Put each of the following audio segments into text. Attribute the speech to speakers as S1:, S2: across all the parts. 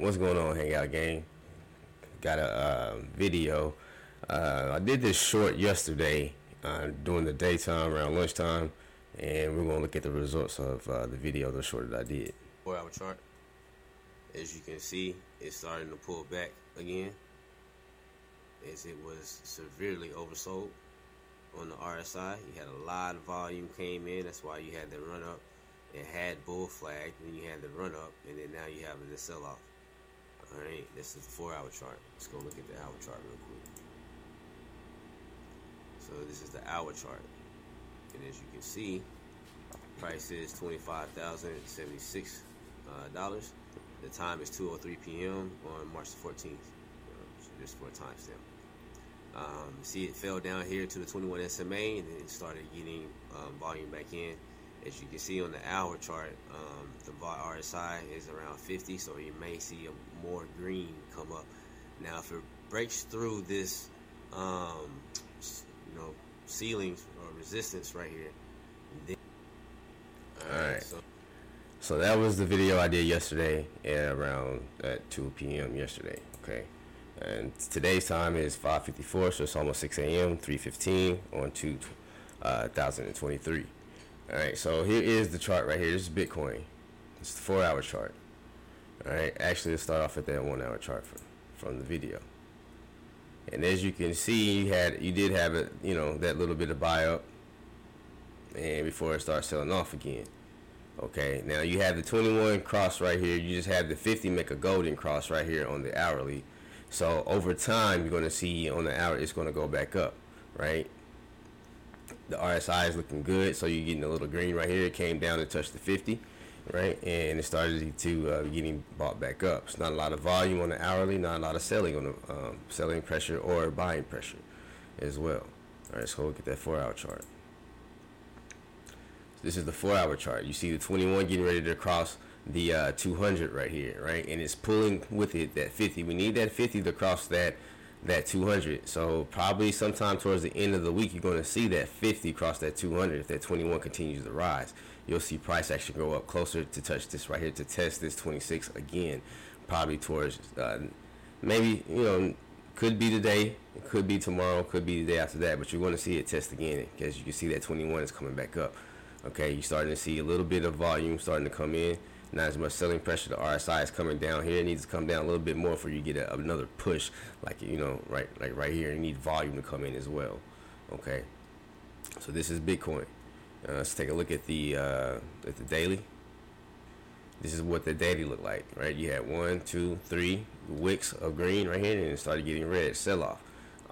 S1: What's going on, Hangout Gang? Got a uh, video. Uh, I did this short yesterday uh, during the daytime around lunchtime, and we're gonna look at the results of uh, the video, the short that I did. Four-hour chart. As you can see, it's starting to pull back again, as it was severely oversold on the RSI. You had a lot of volume came in. That's why you had the run up. It had bull flag, then you had the run up, and then now you have the sell off. All right, this is the four hour chart. Let's go look at the hour chart real quick. So this is the hour chart, and as you can see, price is twenty five thousand seventy six uh, dollars. The time is 2:03 p.m. on March the 14th. Uh, so just for a timestamp. Um, see, it fell down here to the 21 SMA and then it started getting um, volume back in. As you can see on the hour chart, um, the RSI is around 50, so you may see a more green come up. Now, if it breaks through this, um, you know, ceiling or resistance right here, then, all right. So, so that was the video I did yesterday at around at 2 p.m. yesterday. Okay. And today's time is 5:54, so it's almost 6 a.m. 3:15 on 2023. Uh, All right, so here is the chart right here. This is Bitcoin. It's the four-hour chart. All right, actually, let's start off at that one-hour chart from from the video. And as you can see, you had you did have it, you know, that little bit of buy up, and before it starts selling off again. Okay, now you have the 21 cross right here. You just have the 50 make a golden cross right here on the hourly so over time, you're going to see on the hour, it's going to go back up, right? The RSI is looking good, so you're getting a little green right here. It came down and touched the 50, right? And it started to uh, getting bought back up. It's not a lot of volume on the hourly, not a lot of selling on the um, selling pressure or buying pressure as well. All right, go look at that four-hour chart. This is the four-hour chart. You see the 21 getting ready to cross the uh, 200 right here, right? And it's pulling with it that 50. We need that 50 to cross that that 200. So probably sometime towards the end of the week, you're going to see that 50 cross that 200. If that 21 continues to rise, you'll see price actually go up closer to touch this right here to test this 26 again. Probably towards uh, maybe you know could be today, it could be tomorrow, could be the day after that. But you're going to see it test again because you can see that 21 is coming back up. Okay, you're starting to see a little bit of volume starting to come in not as much selling pressure. The RSI is coming down here. It needs to come down a little bit more for you get a, another push, like you know, right, like right here. You need volume to come in as well. Okay, so this is Bitcoin. Uh, let's take a look at the uh, at the daily. This is what the daily looked like, right? You had one, two, three wicks of green right here, and it started getting red. Sell off.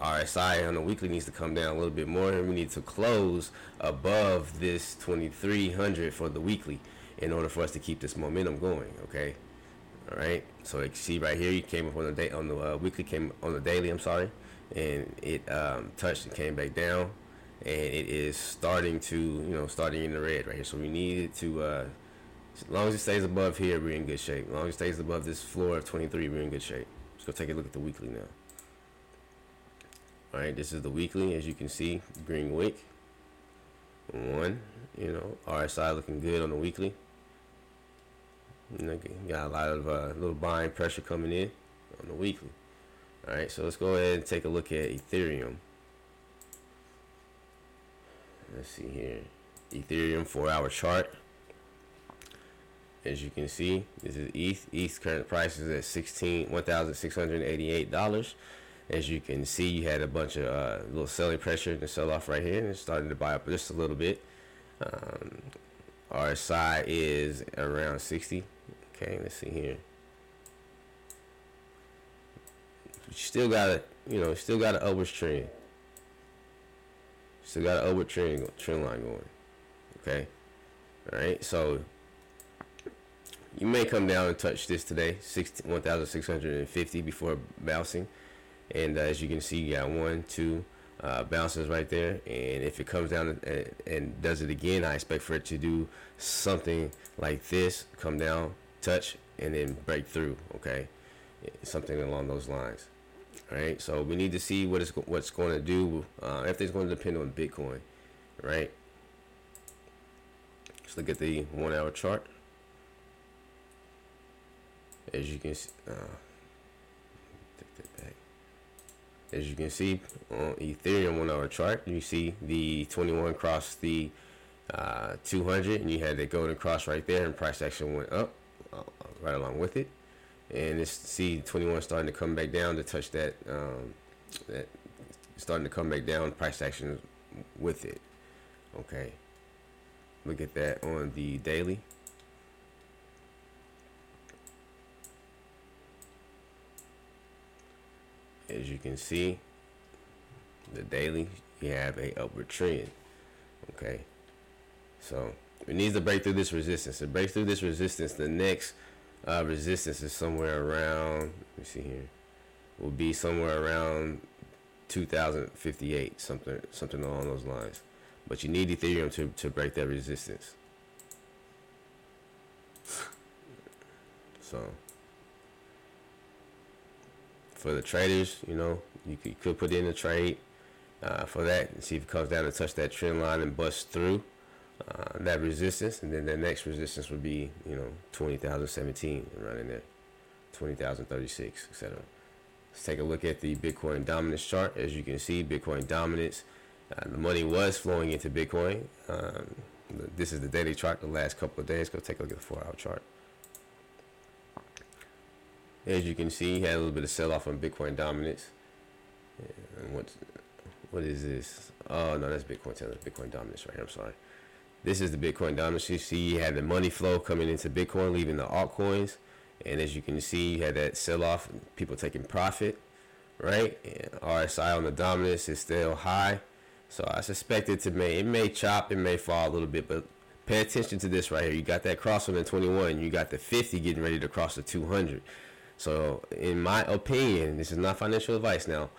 S1: RSI on the weekly needs to come down a little bit more, and we need to close above this 2300 for the weekly in order for us to keep this momentum going. Okay, all right. So you see right here, you came up on the day on the uh, weekly, came on the daily. I'm sorry, and it um, touched and came back down, and it is starting to you know starting in the red right here. So we need it to. Uh, as long as it stays above here, we're in good shape. As long as it stays above this floor of 23, we're in good shape. Let's go take a look at the weekly now. All right, this is the weekly, as you can see, green wick. One, you know, RSI looking good on the weekly. Got a lot of uh, little buying pressure coming in on the weekly. All right, so let's go ahead and take a look at Ethereum. Let's see here, Ethereum four-hour chart. As you can see, this is ETH. ETH current price is at sixteen one thousand six hundred eighty-eight dollars. As you can see, you had a bunch of uh, little selling pressure and sell off right here, and it's starting to buy up just a little bit. Um, RSI is around 60. Okay, let's see here. You still got a, you know, still got an upwards trend. Still got an upward trend trend line going. Okay, all right. So you may come down and touch this today, 1,650 before bouncing. And uh, as you can see, you got one, two uh, bounces right there. And if it comes down and, and does it again, I expect for it to do something like this, come down, touch and then break through. Okay, something along those lines. All right, so we need to see what it's what's going to do. Uh, everything's going to depend on Bitcoin, right? Let's look at the one-hour chart. as you can see, uh, take that back. As you can see on Ethereum on our chart, you see the 21 cross the uh, 200, and you had the golden cross right there, and price action went up uh, right along with it. And it's see 21 starting to come back down to touch that um, that starting to come back down. Price action with it. Okay. Look at that on the daily. As you can see, the daily, you have a upward trend. Okay. So it needs to break through this resistance. It breaks through this resistance, the next uh, resistance is somewhere around, let me see here, will be somewhere around 2058, something something along those lines. But you need Ethereum to, to break that resistance. So for the traders, you know, you could, you could put in a trade uh, for that and see if it comes down and touch that trend line and bust through uh, that resistance, and then the next resistance would be, you know, 20,017 right in there, 20,036, etc. Let's take a look at the Bitcoin dominance chart. As you can see, Bitcoin dominance, uh, the money was flowing into Bitcoin. Um, this is the daily chart, the last couple of days. Go take a look at the four-hour chart. As you can see, had a little bit of sell-off on Bitcoin dominance. And what, what is this? Oh no, that's Bitcoin. That's Bitcoin dominance right here. I'm sorry. This is the Bitcoin dominance. You see, you had the money flow coming into Bitcoin, leaving the altcoins. And as you can see, you had that sell off, people taking profit, right? And RSI on the dominance is still high. So I suspect it to may, it may chop, it may fall a little bit, but pay attention to this right here. You got that cross on the 21, you got the 50 getting ready to cross the 200. So in my opinion, this is not financial advice now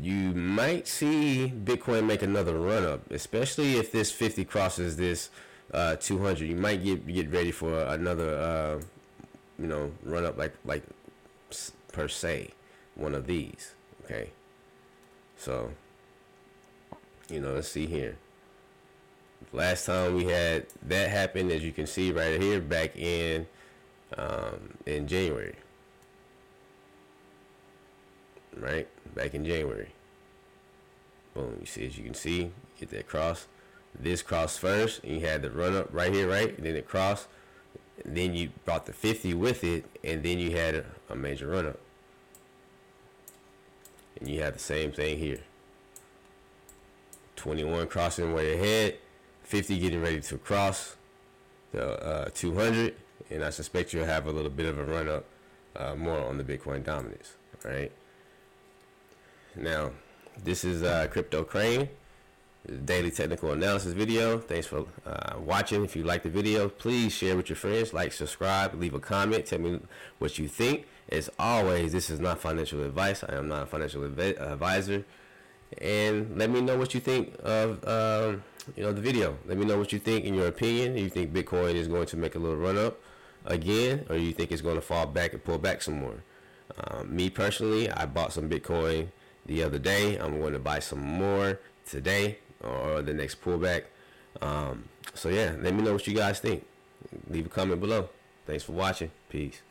S1: you might see Bitcoin make another run up, especially if this 50 crosses this uh, 200. You might get get ready for another, uh, you know, run up like like per se, one of these. Okay, so you know, let's see here. Last time we had that happen, as you can see right here, back in um, in January right? Back in January. Boom. You see, as you can see, get that cross. This cross first, and you had the run up right here, right? And then it crossed. And then you brought the 50 with it, and then you had a, a major run up. And you have the same thing here. 21 crossing way ahead, 50 getting ready to cross the uh, 200, and I suspect you'll have a little bit of a run up uh, more on the Bitcoin dominance, right? Now, this is uh, Crypto Crane, daily technical analysis video. Thanks for uh, watching. If you like the video, please share with your friends, like, subscribe, leave a comment, tell me what you think. As always, this is not financial advice. I am not a financial advisor. And let me know what you think of um, you know the video. Let me know what you think in your opinion. You think Bitcoin is going to make a little run up again, or you think it's going to fall back and pull back some more? Um, me personally, I bought some Bitcoin the other day. I'm going to buy some more today or the next pullback. Um, so yeah, let me know what you guys think. Leave a comment below. Thanks for watching. Peace.